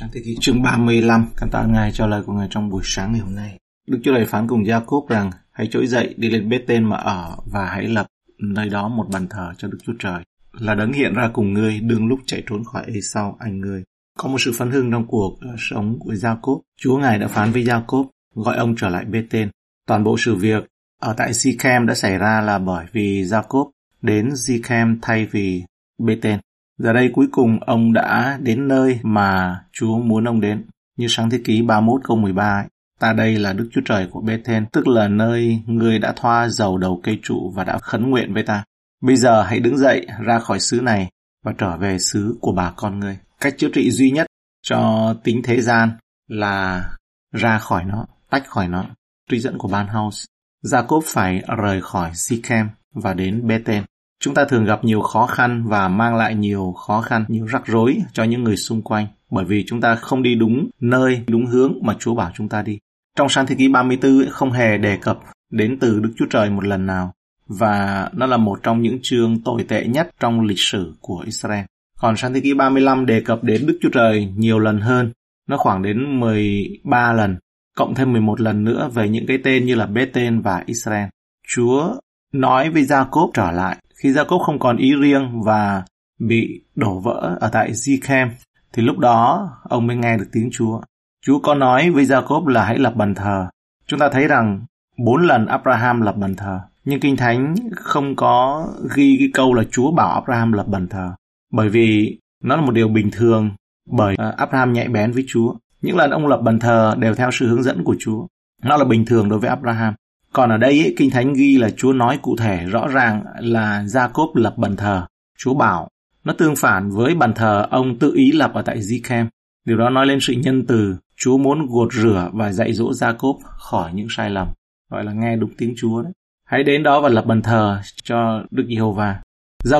Sáng thế ký chương 35, cảm tạ Ngài cho lời của Ngài trong buổi sáng ngày hôm nay. Đức Chúa Trời phán cùng Gia-cốp rằng, hãy trỗi dậy đi lên bếp tên mà ở và hãy lập nơi đó một bàn thờ cho Đức Chúa Trời. Là đấng hiện ra cùng ngươi đương lúc chạy trốn khỏi Ê-sau anh ngươi. Có một sự phấn hưng trong cuộc ờ, sống của Gia-cốp. Chúa Ngài đã phán với Gia-cốp, gọi ông trở lại bê tên. Toàn bộ sự việc ở tại Sichem đã xảy ra là bởi vì Gia-cốp đến Sichem thay vì bê tên. Giờ đây cuối cùng ông đã đến nơi mà Chúa muốn ông đến. Như sáng thế ký 31 câu 13 ấy. Ta đây là Đức Chúa Trời của Bethel, tức là nơi ngươi đã thoa dầu đầu cây trụ và đã khấn nguyện với ta. Bây giờ hãy đứng dậy ra khỏi xứ này và trở về xứ của bà con ngươi. Cách chữa trị duy nhất cho tính thế gian là ra khỏi nó, tách khỏi nó. Truy dẫn của Ban House. Jacob phải rời khỏi Sichem và đến Bethel. Chúng ta thường gặp nhiều khó khăn và mang lại nhiều khó khăn, nhiều rắc rối cho những người xung quanh bởi vì chúng ta không đi đúng nơi, đúng hướng mà Chúa bảo chúng ta đi. Trong sáng thế kỷ 34 không hề đề cập đến từ Đức Chúa Trời một lần nào và nó là một trong những chương tồi tệ nhất trong lịch sử của Israel. Còn sáng thế kỷ 35 đề cập đến Đức Chúa Trời nhiều lần hơn, nó khoảng đến 13 lần, cộng thêm 11 lần nữa về những cái tên như là Bethel và Israel. Chúa nói với Jacob trở lại khi Jacob không còn ý riêng và bị đổ vỡ ở tại Zichem, thì lúc đó ông mới nghe được tiếng Chúa. Chúa có nói với Jacob là hãy lập bàn thờ. Chúng ta thấy rằng bốn lần Abraham lập bàn thờ, nhưng Kinh Thánh không có ghi cái câu là Chúa bảo Abraham lập bàn thờ, bởi vì nó là một điều bình thường bởi ờ, Abraham nhạy bén với Chúa. Những lần ông lập bàn thờ đều theo sự hướng dẫn của Chúa. Nó là bình thường đối với Abraham. Còn ở đây ấy, Kinh Thánh ghi là Chúa nói cụ thể rõ ràng là gia cốp lập bàn thờ. Chúa bảo nó tương phản với bàn thờ ông tự ý lập ở tại Zichem. Điều đó nói lên sự nhân từ. Chúa muốn gột rửa và dạy dỗ gia cốp khỏi những sai lầm. Gọi là nghe đúng tiếng Chúa đấy. Hãy đến đó và lập bàn thờ cho Đức Giê-hô-va.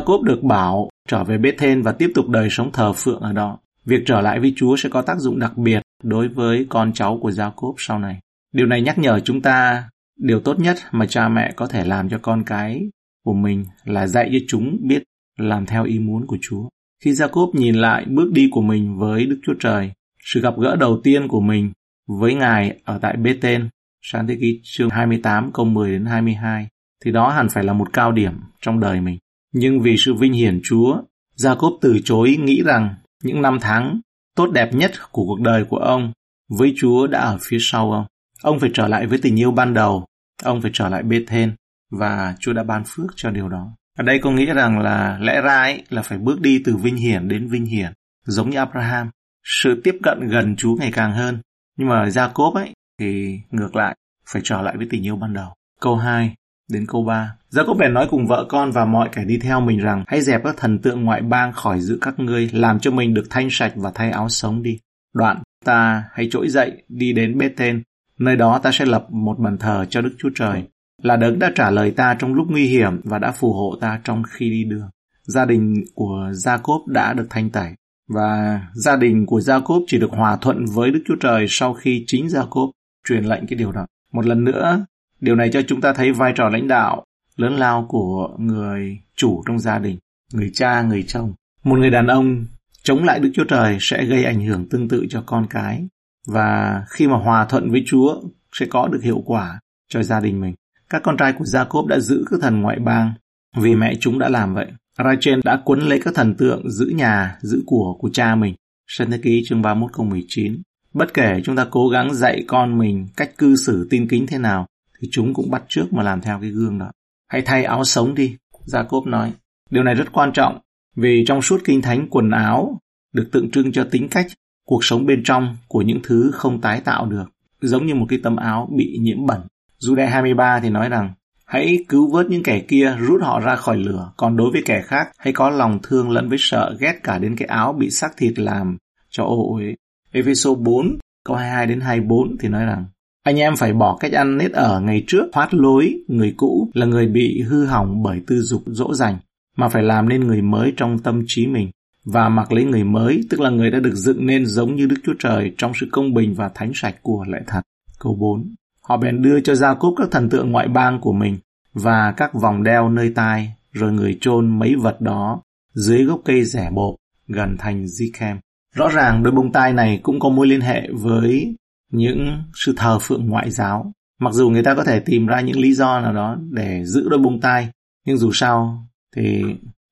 Cốp được bảo trở về Bethel và tiếp tục đời sống thờ phượng ở đó. Việc trở lại với Chúa sẽ có tác dụng đặc biệt đối với con cháu của gia cốp sau này. Điều này nhắc nhở chúng ta Điều tốt nhất mà cha mẹ có thể làm cho con cái của mình là dạy cho chúng biết làm theo ý muốn của Chúa. Khi Jacob nhìn lại bước đi của mình với Đức Chúa Trời, sự gặp gỡ đầu tiên của mình với Ngài ở tại Bethel, sáng thế ký chương 28 câu 10 đến 22, thì đó hẳn phải là một cao điểm trong đời mình. Nhưng vì sự vinh hiển Chúa, Jacob từ chối nghĩ rằng những năm tháng tốt đẹp nhất của cuộc đời của ông với Chúa đã ở phía sau ông. Ông phải trở lại với tình yêu ban đầu, ông phải trở lại Bethel và Chúa đã ban phước cho điều đó. Ở đây có nghĩa rằng là lẽ ra ấy là phải bước đi từ vinh hiển đến vinh hiển, giống như Abraham. Sự tiếp cận gần Chúa ngày càng hơn. Nhưng mà Jacob ấy thì ngược lại, phải trở lại với tình yêu ban đầu. Câu 2 đến câu 3. Jacob bèn nói cùng vợ con và mọi kẻ đi theo mình rằng hãy dẹp các thần tượng ngoại bang khỏi giữ các ngươi, làm cho mình được thanh sạch và thay áo sống đi. Đoạn ta hãy trỗi dậy đi đến Bethel Nơi đó ta sẽ lập một bàn thờ cho Đức Chúa Trời, là đấng đã trả lời ta trong lúc nguy hiểm và đã phù hộ ta trong khi đi đường. Gia đình của Jacob đã được thanh tẩy, và gia đình của Jacob chỉ được hòa thuận với Đức Chúa Trời sau khi chính Jacob truyền lệnh cái điều đó. Một lần nữa, điều này cho chúng ta thấy vai trò lãnh đạo lớn lao của người chủ trong gia đình, người cha, người chồng. Một người đàn ông chống lại Đức Chúa Trời sẽ gây ảnh hưởng tương tự cho con cái và khi mà hòa thuận với Chúa sẽ có được hiệu quả cho gia đình mình. Các con trai của Jacob đã giữ các thần ngoại bang vì mẹ chúng đã làm vậy. Rachel đã quấn lấy các thần tượng giữ nhà, giữ của của cha mình. Sân thế ký chương 31 câu 19. Bất kể chúng ta cố gắng dạy con mình cách cư xử tin kính thế nào, thì chúng cũng bắt trước mà làm theo cái gương đó. Hãy thay áo sống đi, Jacob nói. Điều này rất quan trọng, vì trong suốt kinh thánh quần áo được tượng trưng cho tính cách cuộc sống bên trong của những thứ không tái tạo được, giống như một cái tấm áo bị nhiễm bẩn. Jude 23 thì nói rằng, hãy cứu vớt những kẻ kia, rút họ ra khỏi lửa, còn đối với kẻ khác, hãy có lòng thương lẫn với sợ ghét cả đến cái áo bị xác thịt làm cho ô uế. Epheso 4, câu 22 đến 24 thì nói rằng, anh em phải bỏ cách ăn nết ở ngày trước, thoát lối người cũ là người bị hư hỏng bởi tư dục dỗ dành, mà phải làm nên người mới trong tâm trí mình và mặc lấy người mới, tức là người đã được dựng nên giống như Đức Chúa Trời trong sự công bình và thánh sạch của lẽ thật. Câu 4. Họ bèn đưa cho Gia Cốp các thần tượng ngoại bang của mình và các vòng đeo nơi tai, rồi người chôn mấy vật đó dưới gốc cây rẻ bộ gần thành Zichem. Rõ ràng đôi bông tai này cũng có mối liên hệ với những sự thờ phượng ngoại giáo. Mặc dù người ta có thể tìm ra những lý do nào đó để giữ đôi bông tai, nhưng dù sao thì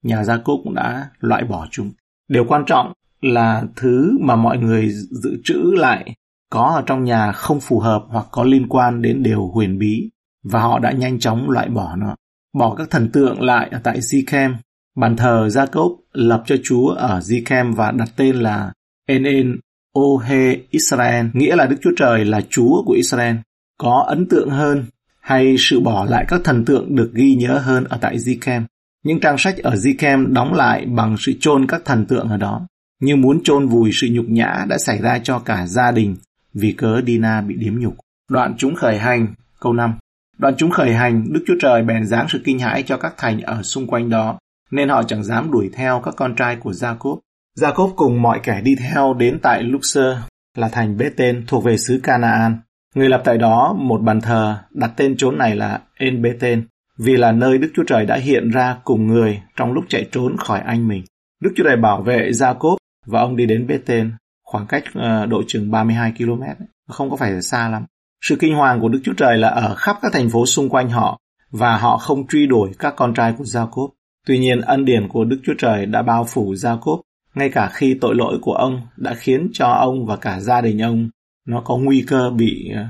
nhà gia cốp cũng đã loại bỏ chúng. Điều quan trọng là thứ mà mọi người dự trữ lại có ở trong nhà không phù hợp hoặc có liên quan đến điều huyền bí và họ đã nhanh chóng loại bỏ nó. Bỏ các thần tượng lại ở tại Zikem. Bàn thờ Jacob lập cho Chúa ở Zikem và đặt tên là Enen Ohe Israel, nghĩa là Đức Chúa Trời là Chúa của Israel. Có ấn tượng hơn hay sự bỏ lại các thần tượng được ghi nhớ hơn ở tại Zikem? Những trang sách ở Zikem đóng lại bằng sự chôn các thần tượng ở đó, như muốn chôn vùi sự nhục nhã đã xảy ra cho cả gia đình vì cớ Dina bị điếm nhục. Đoạn chúng khởi hành, câu 5. Đoạn chúng khởi hành, Đức Chúa Trời bèn giáng sự kinh hãi cho các thành ở xung quanh đó, nên họ chẳng dám đuổi theo các con trai của Gia-cốp. Gia-cốp cùng mọi kẻ đi theo đến tại Luxor, là thành bế tên thuộc về xứ Canaan. Người lập tại đó một bàn thờ, đặt tên chốn này là En bế tên vì là nơi Đức Chúa Trời đã hiện ra cùng người trong lúc chạy trốn khỏi anh mình. Đức Chúa Trời bảo vệ Gia-cốp và ông đi đến Bê-tên, khoảng cách uh, độ chừng 32 km, không có phải xa lắm. Sự kinh hoàng của Đức Chúa Trời là ở khắp các thành phố xung quanh họ và họ không truy đuổi các con trai của Gia-cốp. Tuy nhiên, ân điển của Đức Chúa Trời đã bao phủ Gia-cốp ngay cả khi tội lỗi của ông đã khiến cho ông và cả gia đình ông nó có nguy cơ bị uh,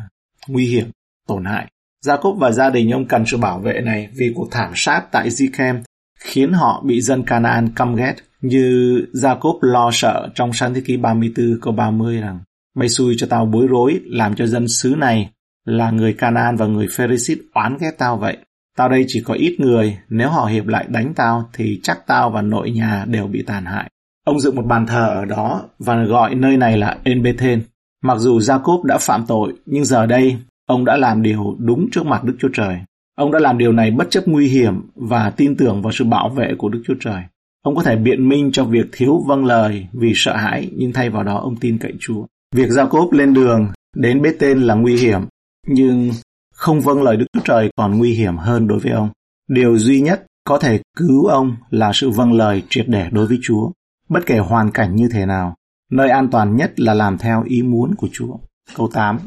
nguy hiểm, tổn hại. Jacob và gia đình ông cần sự bảo vệ này vì cuộc thảm sát tại Zichem khiến họ bị dân Canaan căm ghét như Jacob lo sợ trong sáng thế ký 34 câu 30 rằng Mày xui cho tao bối rối, làm cho dân xứ này là người Canaan và người Pharisee oán ghét tao vậy. Tao đây chỉ có ít người, nếu họ hiệp lại đánh tao thì chắc tao và nội nhà đều bị tàn hại. Ông dựng một bàn thờ ở đó và gọi nơi này là Enbethen. Mặc dù Jacob đã phạm tội, nhưng giờ đây ông đã làm điều đúng trước mặt Đức Chúa Trời. Ông đã làm điều này bất chấp nguy hiểm và tin tưởng vào sự bảo vệ của Đức Chúa Trời. Ông có thể biện minh cho việc thiếu vâng lời vì sợ hãi, nhưng thay vào đó ông tin cậy Chúa. Việc Jacob lên đường đến bế tên là nguy hiểm, nhưng không vâng lời Đức Chúa Trời còn nguy hiểm hơn đối với ông. Điều duy nhất có thể cứu ông là sự vâng lời triệt để đối với Chúa, bất kể hoàn cảnh như thế nào. Nơi an toàn nhất là làm theo ý muốn của Chúa. Câu 8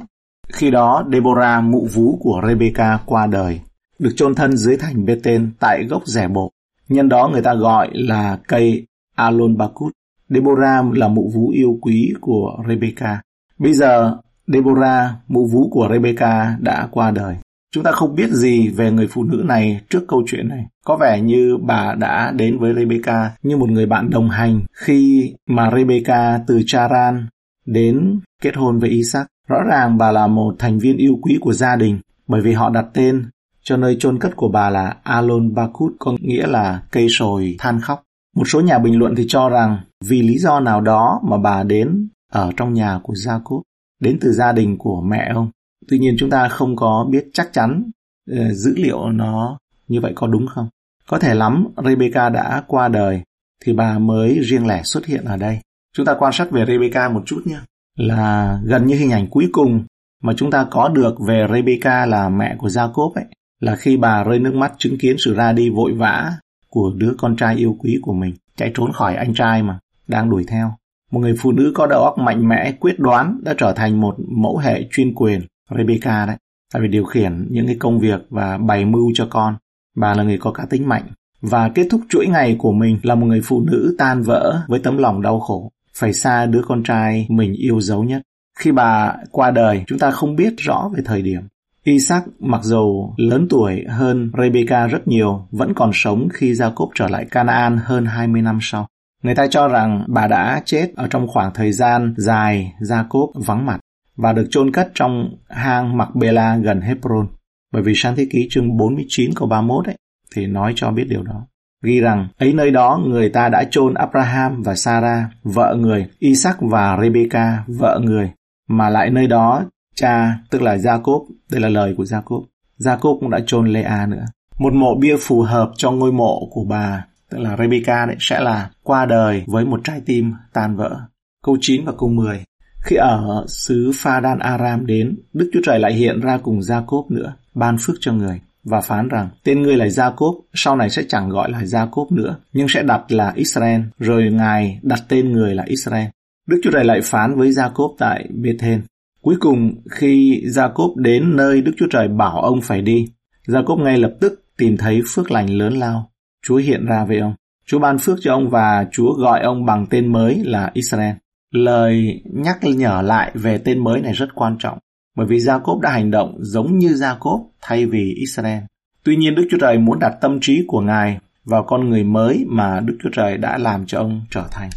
khi đó, Deborah mụ vú của Rebecca qua đời, được chôn thân dưới thành bê tên tại gốc rẻ bộ. Nhân đó người ta gọi là cây Alon Bakut. Deborah là mụ vú yêu quý của Rebecca. Bây giờ, Deborah, mụ vú của Rebecca đã qua đời. Chúng ta không biết gì về người phụ nữ này trước câu chuyện này. Có vẻ như bà đã đến với Rebecca như một người bạn đồng hành khi mà Rebecca từ Charan đến kết hôn với Isaac. Rõ ràng bà là một thành viên yêu quý của gia đình bởi vì họ đặt tên cho nơi chôn cất của bà là Alon Bakut có nghĩa là cây sồi than khóc. Một số nhà bình luận thì cho rằng vì lý do nào đó mà bà đến ở trong nhà của Jacob, đến từ gia đình của mẹ ông. Tuy nhiên chúng ta không có biết chắc chắn ờ, dữ liệu nó như vậy có đúng không. Có thể lắm Rebecca đã qua đời thì bà mới riêng lẻ xuất hiện ở đây. Chúng ta quan sát về Rebecca một chút nhé. Là gần như hình ảnh cuối cùng mà chúng ta có được về Rebecca là mẹ của Jacob ấy là khi bà rơi nước mắt chứng kiến sự ra đi vội vã của đứa con trai yêu quý của mình, chạy trốn khỏi anh trai mà, đang đuổi theo. Một người phụ nữ có đầu óc mạnh mẽ, quyết đoán đã trở thành một mẫu hệ chuyên quyền, Rebecca đấy, tại vì điều khiển những cái công việc và bày mưu cho con. Bà là người có cá tính mạnh và kết thúc chuỗi ngày của mình là một người phụ nữ tan vỡ với tấm lòng đau khổ, phải xa đứa con trai mình yêu dấu nhất. Khi bà qua đời, chúng ta không biết rõ về thời điểm. Isaac mặc dù lớn tuổi hơn Rebecca rất nhiều, vẫn còn sống khi Jacob trở lại Canaan hơn 20 năm sau. Người ta cho rằng bà đã chết ở trong khoảng thời gian dài Jacob vắng mặt và được chôn cất trong hang Macbela gần Hebron. Bởi vì sáng thế ký chương 49 câu 31 ấy, thì nói cho biết điều đó. Ghi rằng ấy nơi đó người ta đã chôn Abraham và Sarah, vợ người, Isaac và Rebecca, vợ người, mà lại nơi đó cha tức là Jacob, đây là lời của Jacob. Jacob cũng đã chôn Lea nữa. Một mộ bia phù hợp cho ngôi mộ của bà, tức là Rebecca đấy, sẽ là qua đời với một trái tim tan vỡ. Câu 9 và câu 10. Khi ở xứ Phadan Aram đến, Đức Chúa Trời lại hiện ra cùng Jacob nữa, ban phước cho người và phán rằng tên ngươi là Jacob, sau này sẽ chẳng gọi là Jacob nữa, nhưng sẽ đặt là Israel, rồi Ngài đặt tên người là Israel. Đức Chúa Trời lại phán với Gia-cốp tại Bethel. Cuối cùng, khi Gia-cốp đến nơi Đức Chúa Trời bảo ông phải đi, Gia-cốp ngay lập tức tìm thấy phước lành lớn lao. Chúa hiện ra với ông. Chúa ban phước cho ông và Chúa gọi ông bằng tên mới là Israel. Lời nhắc nhở lại về tên mới này rất quan trọng, bởi vì Gia-cốp đã hành động giống như Gia-cốp thay vì Israel. Tuy nhiên Đức Chúa Trời muốn đặt tâm trí của Ngài vào con người mới mà Đức Chúa Trời đã làm cho ông trở thành.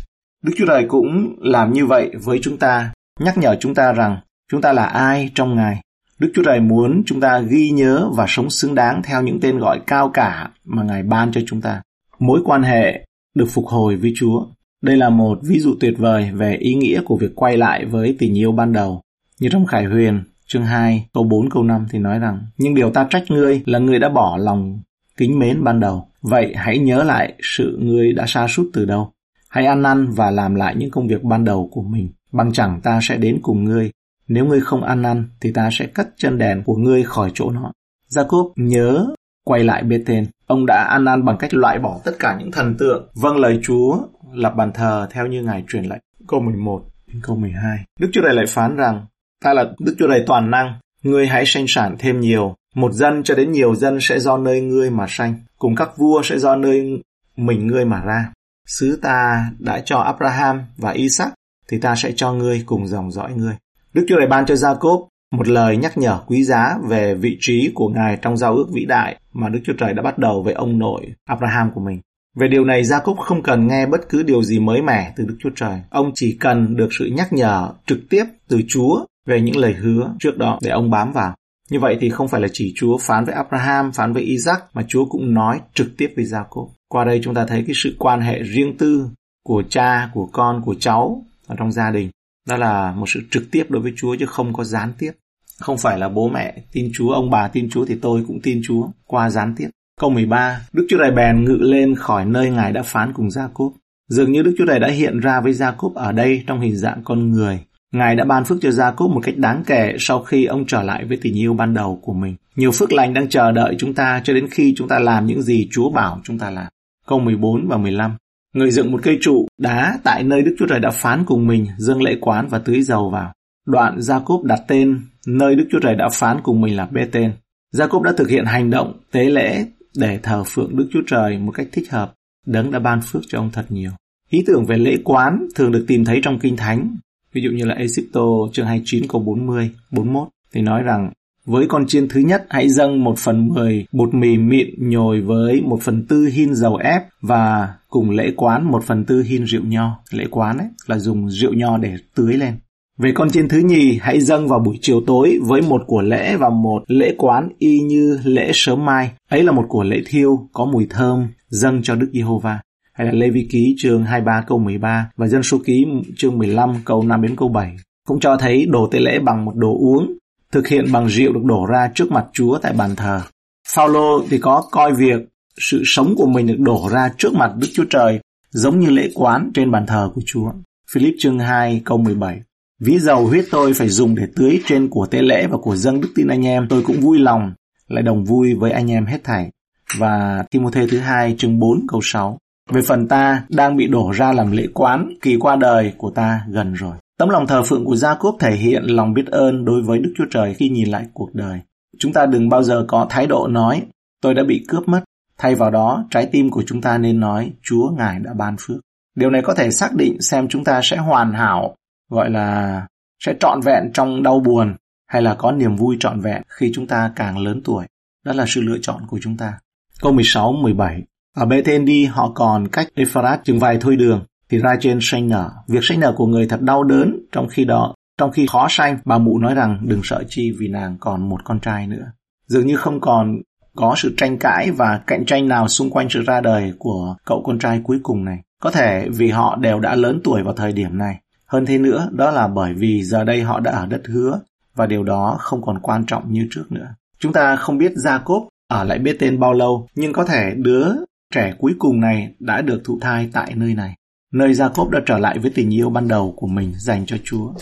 Đức Chúa Trời cũng làm như vậy với chúng ta, nhắc nhở chúng ta rằng chúng ta là ai trong Ngài. Đức Chúa Trời muốn chúng ta ghi nhớ và sống xứng đáng theo những tên gọi cao cả mà Ngài ban cho chúng ta. Mối quan hệ được phục hồi với Chúa. Đây là một ví dụ tuyệt vời về ý nghĩa của việc quay lại với tình yêu ban đầu. Như trong Khải Huyền, chương 2, câu 4 câu 5 thì nói rằng Nhưng điều ta trách ngươi là ngươi đã bỏ lòng kính mến ban đầu. Vậy hãy nhớ lại sự ngươi đã xa sút từ đâu. Hãy ăn năn và làm lại những công việc ban đầu của mình. Bằng chẳng ta sẽ đến cùng ngươi. Nếu ngươi không ăn năn thì ta sẽ cắt chân đèn của ngươi khỏi chỗ nó. Jacob nhớ quay lại Bethel. Ông đã ăn năn bằng cách loại bỏ tất cả những thần tượng. Vâng lời Chúa lập bàn thờ theo như Ngài truyền lệnh. Câu 11 đến câu 12. Đức Chúa Trời lại phán rằng Ta là Đức Chúa Trời toàn năng, ngươi hãy sanh sản thêm nhiều. Một dân cho đến nhiều dân sẽ do nơi ngươi mà sanh, cùng các vua sẽ do nơi mình ngươi mà ra. Sứ ta đã cho Abraham và Isaac, thì ta sẽ cho ngươi cùng dòng dõi ngươi. Đức Chúa Trời ban cho Jacob một lời nhắc nhở quý giá về vị trí của Ngài trong giao ước vĩ đại mà Đức Chúa Trời đã bắt đầu với ông nội Abraham của mình. Về điều này, Jacob không cần nghe bất cứ điều gì mới mẻ từ Đức Chúa Trời. Ông chỉ cần được sự nhắc nhở trực tiếp từ Chúa về những lời hứa trước đó để ông bám vào. Như vậy thì không phải là chỉ Chúa phán với Abraham, phán với Isaac mà Chúa cũng nói trực tiếp với Jacob. Qua đây chúng ta thấy cái sự quan hệ riêng tư của cha, của con, của cháu ở trong gia đình. Đó là một sự trực tiếp đối với Chúa chứ không có gián tiếp. Không phải là bố mẹ tin Chúa, ông bà tin Chúa thì tôi cũng tin Chúa qua gián tiếp. Câu 13, Đức Chúa Trời bèn ngự lên khỏi nơi Ngài đã phán cùng Gia-cốp. Dường như Đức Chúa Trời đã hiện ra với Gia-cốp ở đây trong hình dạng con người Ngài đã ban phước cho Gia-cốp một cách đáng kể sau khi ông trở lại với tình yêu ban đầu của mình. Nhiều phước lành đang chờ đợi chúng ta cho đến khi chúng ta làm những gì Chúa bảo chúng ta làm. Câu 14 và 15 Người dựng một cây trụ đá tại nơi Đức Chúa Trời đã phán cùng mình, dâng lễ quán và tưới dầu vào. Đoạn Gia-cốp đặt tên nơi Đức Chúa Trời đã phán cùng mình là Bê-tên. Gia-cốp đã thực hiện hành động tế lễ để thờ phượng Đức Chúa Trời một cách thích hợp. Đấng đã ban phước cho ông thật nhiều. Ý tưởng về lễ quán thường được tìm thấy trong Kinh Thánh Ví dụ như là Egypto chương 29 câu 40, 41 thì nói rằng với con chiên thứ nhất hãy dâng một phần mười bột mì mịn nhồi với một phần tư hin dầu ép và cùng lễ quán một phần tư hin rượu nho. Lễ quán ấy là dùng rượu nho để tưới lên. Về con chiên thứ nhì hãy dâng vào buổi chiều tối với một của lễ và một lễ quán y như lễ sớm mai. Ấy là một của lễ thiêu có mùi thơm dâng cho Đức Giê-hô-va hay là Lê Vi Ký chương 23 câu 13 và Dân số ký chương 15 câu 5 đến câu 7 cũng cho thấy đồ tế lễ bằng một đồ uống thực hiện bằng rượu được đổ ra trước mặt Chúa tại bàn thờ. Phaolô thì có coi việc sự sống của mình được đổ ra trước mặt Đức Chúa Trời giống như lễ quán trên bàn thờ của Chúa. Philip chương 2 câu 17 Ví dầu huyết tôi phải dùng để tưới trên của tế lễ và của dân đức tin anh em, tôi cũng vui lòng, lại đồng vui với anh em hết thảy. Và Timothée thứ hai chương 4 câu 6 về phần ta đang bị đổ ra làm lễ quán, kỳ qua đời của ta gần rồi. Tấm lòng thờ phượng của Gia Cốp thể hiện lòng biết ơn đối với Đức Chúa Trời khi nhìn lại cuộc đời. Chúng ta đừng bao giờ có thái độ nói, tôi đã bị cướp mất. Thay vào đó, trái tim của chúng ta nên nói, Chúa Ngài đã ban phước. Điều này có thể xác định xem chúng ta sẽ hoàn hảo, gọi là sẽ trọn vẹn trong đau buồn, hay là có niềm vui trọn vẹn khi chúng ta càng lớn tuổi. Đó là sự lựa chọn của chúng ta. Câu 16, 17 ở Bethel đi họ còn cách Ephrat chừng vài thôi đường thì ra trên sanh nở. Việc sanh nở của người thật đau đớn trong khi đó trong khi khó sanh, bà mụ nói rằng đừng sợ chi vì nàng còn một con trai nữa. Dường như không còn có sự tranh cãi và cạnh tranh nào xung quanh sự ra đời của cậu con trai cuối cùng này. Có thể vì họ đều đã lớn tuổi vào thời điểm này. Hơn thế nữa, đó là bởi vì giờ đây họ đã ở đất hứa và điều đó không còn quan trọng như trước nữa. Chúng ta không biết Jacob ở lại biết tên bao lâu, nhưng có thể đứa Trẻ cuối cùng này đã được thụ thai tại nơi này, nơi Jacob đã trở lại với tình yêu ban đầu của mình dành cho Chúa.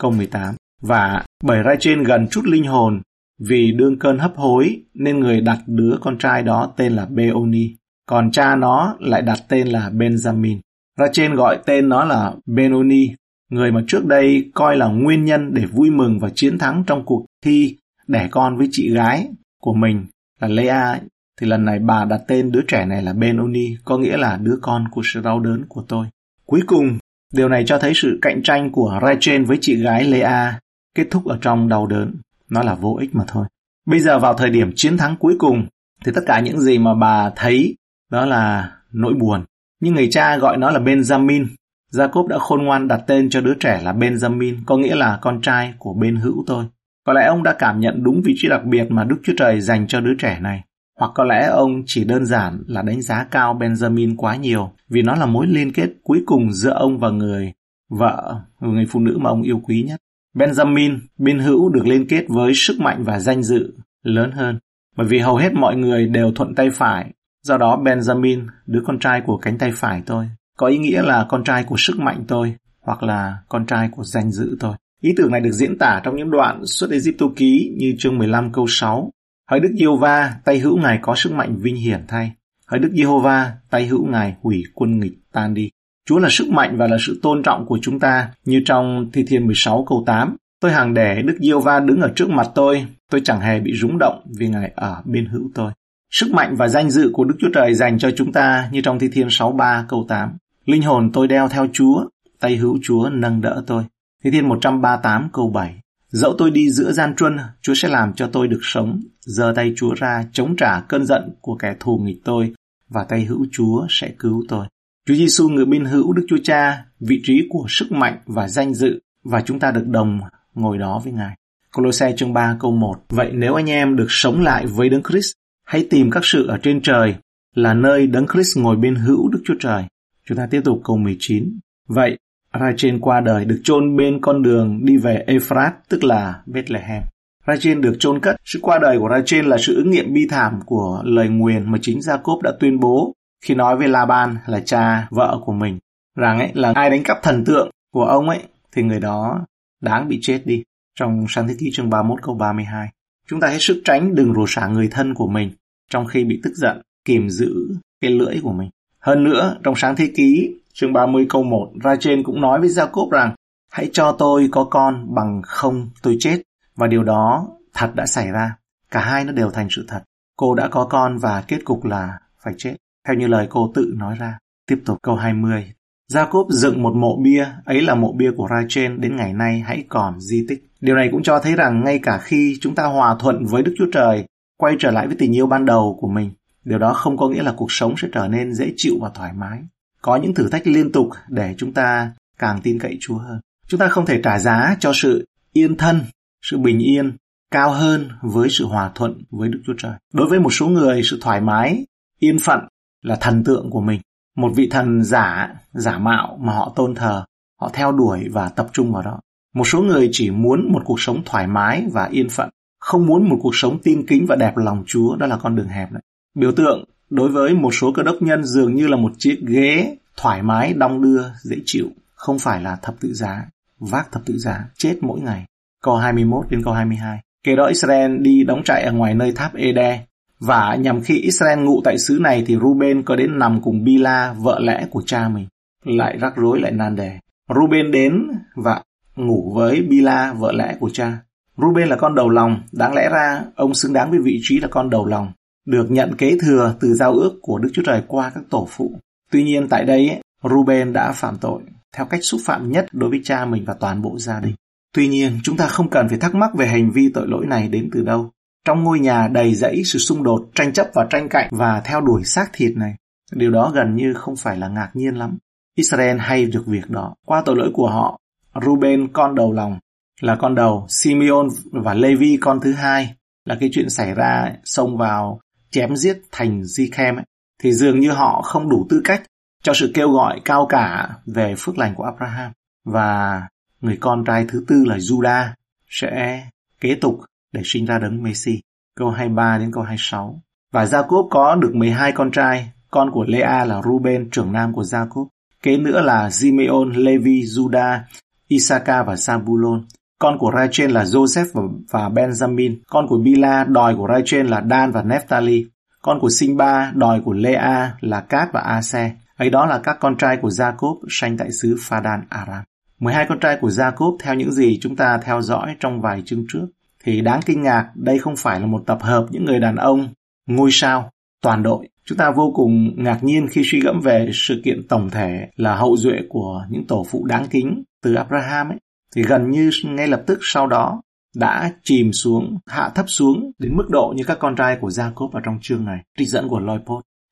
Câu 18 Và bởi ra trên gần chút linh hồn, vì đương cơn hấp hối nên người đặt đứa con trai đó tên là Beoni, còn cha nó lại đặt tên là Benjamin. Ra trên gọi tên nó là Benoni, người mà trước đây coi là nguyên nhân để vui mừng và chiến thắng trong cuộc thi đẻ con với chị gái của mình là Lea, thì lần này bà đặt tên đứa trẻ này là Benoni, có nghĩa là đứa con của sự đau đớn của tôi. Cuối cùng, điều này cho thấy sự cạnh tranh của Rachel với chị gái Lea kết thúc ở trong đau đớn. Nó là vô ích mà thôi. Bây giờ vào thời điểm chiến thắng cuối cùng, thì tất cả những gì mà bà thấy đó là nỗi buồn. Nhưng người cha gọi nó là Benjamin. Jacob đã khôn ngoan đặt tên cho đứa trẻ là Benjamin, có nghĩa là con trai của bên hữu tôi. Có lẽ ông đã cảm nhận đúng vị trí đặc biệt mà Đức Chúa Trời dành cho đứa trẻ này. Hoặc có lẽ ông chỉ đơn giản là đánh giá cao Benjamin quá nhiều vì nó là mối liên kết cuối cùng giữa ông và người vợ, người phụ nữ mà ông yêu quý nhất. Benjamin, bên hữu được liên kết với sức mạnh và danh dự lớn hơn. Bởi vì hầu hết mọi người đều thuận tay phải, do đó Benjamin, đứa con trai của cánh tay phải tôi, có ý nghĩa là con trai của sức mạnh tôi, hoặc là con trai của danh dự tôi. Ý tưởng này được diễn tả trong những đoạn xuất Egypto ký như chương 15 câu 6. Hỡi Đức Giê-hô-va, tay hữu Ngài có sức mạnh vinh hiển thay. Hỡi Đức Giê-hô-va, tay hữu Ngài hủy quân nghịch tan đi. Chúa là sức mạnh và là sự tôn trọng của chúng ta, như trong Thi Thiên 16 câu 8. Tôi hàng để Đức Diêu Va đứng ở trước mặt tôi, tôi chẳng hề bị rúng động vì Ngài ở bên hữu tôi. Sức mạnh và danh dự của Đức Chúa Trời dành cho chúng ta như trong Thi Thiên 63 câu 8. Linh hồn tôi đeo theo Chúa, tay hữu Chúa nâng đỡ tôi. Thi Thiên 138 câu 7. Dẫu tôi đi giữa gian truân, Chúa sẽ làm cho tôi được sống. Giờ tay Chúa ra chống trả cơn giận của kẻ thù nghịch tôi và tay hữu Chúa sẽ cứu tôi. Chúa Giêsu người bên hữu Đức Chúa Cha, vị trí của sức mạnh và danh dự và chúng ta được đồng ngồi đó với Ngài. Colossae chương 3 câu 1 Vậy nếu anh em được sống lại với Đấng Christ, hãy tìm các sự ở trên trời, là nơi Đấng Christ ngồi bên hữu Đức Chúa Trời. Chúng ta tiếp tục câu 19. Vậy, Rachel qua đời được chôn bên con đường đi về Ephrat, tức là Bethlehem. Rachel được chôn cất. Sự qua đời của Rachel là sự ứng nghiệm bi thảm của lời nguyền mà chính Jacob đã tuyên bố khi nói với Laban là cha vợ của mình rằng ấy là ai đánh cắp thần tượng của ông ấy thì người đó đáng bị chết đi. Trong sáng thế ký chương 31 câu 32. Chúng ta hết sức tránh đừng rủa xả người thân của mình trong khi bị tức giận, kìm giữ cái lưỡi của mình. Hơn nữa, trong sáng thế ký chương 30 câu 1, trên cũng nói với Jacob rằng hãy cho tôi có con bằng không tôi chết. Và điều đó thật đã xảy ra. Cả hai nó đều thành sự thật. Cô đã có con và kết cục là phải chết. Theo như lời cô tự nói ra. Tiếp tục câu 20. Jacob dựng một mộ bia, ấy là mộ bia của Rachel đến ngày nay hãy còn di tích. Điều này cũng cho thấy rằng ngay cả khi chúng ta hòa thuận với Đức Chúa Trời, quay trở lại với tình yêu ban đầu của mình, điều đó không có nghĩa là cuộc sống sẽ trở nên dễ chịu và thoải mái. Có những thử thách liên tục để chúng ta càng tin cậy Chúa hơn. Chúng ta không thể trả giá cho sự yên thân, sự bình yên cao hơn với sự hòa thuận với Đức Chúa Trời. Đối với một số người, sự thoải mái, yên phận là thần tượng của mình một vị thần giả giả mạo mà họ tôn thờ họ theo đuổi và tập trung vào đó một số người chỉ muốn một cuộc sống thoải mái và yên phận không muốn một cuộc sống tin kính và đẹp lòng chúa đó là con đường hẹp đấy biểu tượng đối với một số cơ đốc nhân dường như là một chiếc ghế thoải mái đong đưa dễ chịu không phải là thập tự giá vác thập tự giá chết mỗi ngày câu 21 đến câu 22 Kế đó Israel đi đóng trại ở ngoài nơi tháp Ede và nhằm khi Israel ngụ tại xứ này thì Ruben có đến nằm cùng Bila, vợ lẽ của cha mình. Lại rắc rối lại nan đề. Ruben đến và ngủ với Bila, vợ lẽ của cha. Ruben là con đầu lòng, đáng lẽ ra ông xứng đáng với vị trí là con đầu lòng, được nhận kế thừa từ giao ước của Đức Chúa Trời qua các tổ phụ. Tuy nhiên tại đây, Ruben đã phạm tội theo cách xúc phạm nhất đối với cha mình và toàn bộ gia đình. Tuy nhiên, chúng ta không cần phải thắc mắc về hành vi tội lỗi này đến từ đâu. Trong ngôi nhà đầy rẫy sự xung đột, tranh chấp và tranh cạnh và theo đuổi xác thịt này, điều đó gần như không phải là ngạc nhiên lắm. Israel hay được việc đó. Qua tội lỗi của họ, Ruben con đầu lòng là con đầu, Simeon và Levi con thứ hai là cái chuyện xảy ra xông vào chém giết thành Di-khem ấy, thì dường như họ không đủ tư cách cho sự kêu gọi cao cả về phước lành của Abraham và người con trai thứ tư là Judah sẽ kế tục để sinh ra đấng Messi. Câu 23 đến câu 26. Và Jacob có được 12 con trai, con của Lea là Ruben, trưởng nam của Jacob. Kế nữa là Simeon, Levi, Judah, Isaka và Zabulon. Con của Rachel là Joseph và Benjamin. Con của Bila, đòi của Rachel là Dan và Nephtali. Con của Sinba đòi của Lea là Cát và Ase. Ấy đó là các con trai của Jacob sanh tại xứ Phadan Aram. 12 con trai của Jacob theo những gì chúng ta theo dõi trong vài chương trước. Thì đáng kinh ngạc, đây không phải là một tập hợp những người đàn ông ngôi sao, toàn đội. Chúng ta vô cùng ngạc nhiên khi suy gẫm về sự kiện tổng thể là hậu duệ của những tổ phụ đáng kính từ Abraham ấy. Thì gần như ngay lập tức sau đó đã chìm xuống, hạ thấp xuống đến mức độ như các con trai của Jacob ở trong chương này. Trích dẫn của Lloyd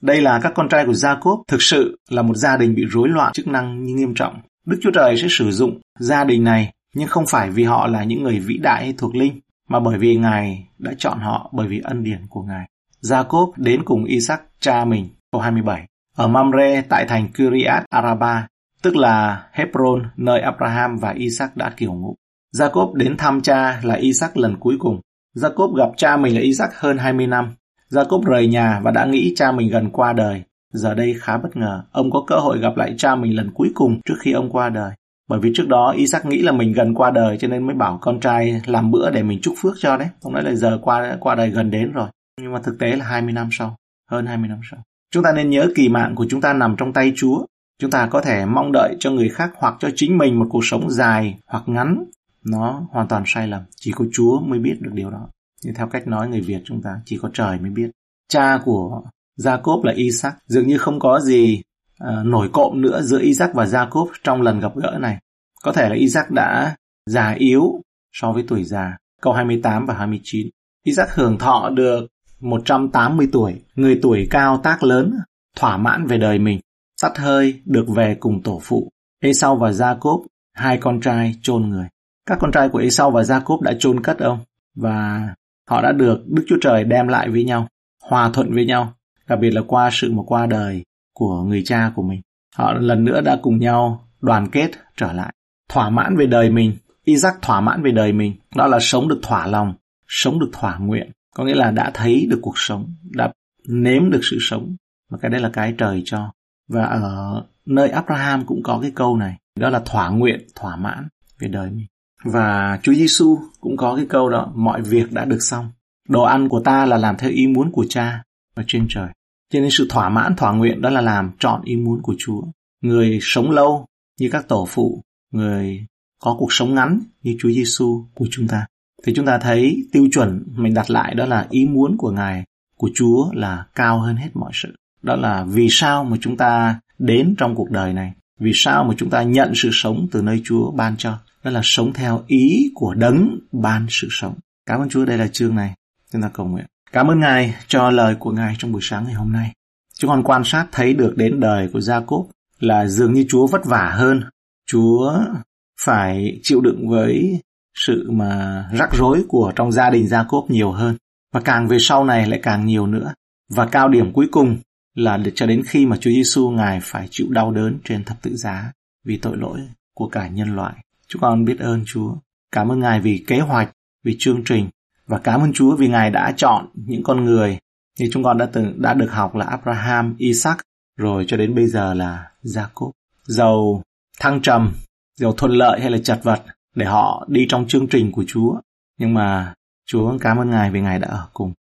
Đây là các con trai của Jacob thực sự là một gia đình bị rối loạn chức năng như nghiêm trọng. Đức Chúa Trời sẽ sử dụng gia đình này nhưng không phải vì họ là những người vĩ đại hay thuộc linh mà bởi vì Ngài đã chọn họ bởi vì ân điển của Ngài. Jacob đến cùng Isaac cha mình, câu 27. Ở Mamre tại thành Kyriat Araba, tức là Hebron, nơi Abraham và Isaac đã kiều ngụ. Jacob đến thăm cha là Isaac lần cuối cùng. Jacob gặp cha mình là Isaac hơn 20 năm. Jacob rời nhà và đã nghĩ cha mình gần qua đời. Giờ đây khá bất ngờ, ông có cơ hội gặp lại cha mình lần cuối cùng trước khi ông qua đời. Bởi vì trước đó Isaac nghĩ là mình gần qua đời cho nên mới bảo con trai làm bữa để mình chúc phước cho đấy. Ông nói là giờ qua qua đời gần đến rồi. Nhưng mà thực tế là 20 năm sau, hơn 20 năm sau. Chúng ta nên nhớ kỳ mạng của chúng ta nằm trong tay Chúa. Chúng ta có thể mong đợi cho người khác hoặc cho chính mình một cuộc sống dài hoặc ngắn. Nó hoàn toàn sai lầm. Chỉ có Chúa mới biết được điều đó. Như theo cách nói người Việt chúng ta, chỉ có trời mới biết. Cha của Jacob là Isaac. Dường như không có gì uh, nổi cộm nữa giữa Isaac và Jacob trong lần gặp gỡ này. Có thể là Isaac đã già yếu so với tuổi già. Câu 28 và 29. Isaac hưởng thọ được 180 tuổi, người tuổi cao tác lớn, thỏa mãn về đời mình, tắt hơi được về cùng tổ phụ. Esau và Jacob, hai con trai chôn người. Các con trai của Esau và Jacob đã chôn cất ông và họ đã được Đức Chúa Trời đem lại với nhau, hòa thuận với nhau, đặc biệt là qua sự mà qua đời của người cha của mình. Họ lần nữa đã cùng nhau đoàn kết trở lại. Thỏa mãn về đời mình, Isaac thỏa mãn về đời mình, đó là sống được thỏa lòng, sống được thỏa nguyện. Có nghĩa là đã thấy được cuộc sống, đã nếm được sự sống. Và cái đấy là cái trời cho. Và ở nơi Abraham cũng có cái câu này, đó là thỏa nguyện, thỏa mãn về đời mình. Và Chúa Giêsu cũng có cái câu đó, mọi việc đã được xong. Đồ ăn của ta là làm theo ý muốn của cha ở trên trời. Cho nên sự thỏa mãn, thỏa nguyện đó là làm trọn ý muốn của Chúa. Người sống lâu như các tổ phụ, người có cuộc sống ngắn như Chúa Giêsu của chúng ta. Thì chúng ta thấy tiêu chuẩn mình đặt lại đó là ý muốn của Ngài, của Chúa là cao hơn hết mọi sự. Đó là vì sao mà chúng ta đến trong cuộc đời này, vì sao mà chúng ta nhận sự sống từ nơi Chúa ban cho. Đó là sống theo ý của đấng ban sự sống. Cảm ơn Chúa đây là chương này. Chúng ta cầu nguyện. Cảm ơn Ngài cho lời của Ngài trong buổi sáng ngày hôm nay. Chúng con quan sát thấy được đến đời của gia cốp là dường như Chúa vất vả hơn. Chúa phải chịu đựng với sự mà rắc rối của trong gia đình gia cốp nhiều hơn. Và càng về sau này lại càng nhiều nữa. Và cao điểm cuối cùng là cho đến khi mà Chúa Giêsu Ngài phải chịu đau đớn trên thập tự giá vì tội lỗi của cả nhân loại. Chúng con biết ơn Chúa. Cảm ơn Ngài vì kế hoạch, vì chương trình và cảm ơn Chúa vì Ngài đã chọn những con người như chúng con đã từng đã được học là Abraham, Isaac rồi cho đến bây giờ là Jacob. Giàu thăng trầm, giàu thuận lợi hay là chật vật để họ đi trong chương trình của Chúa. Nhưng mà Chúa cảm ơn Ngài vì Ngài đã ở cùng.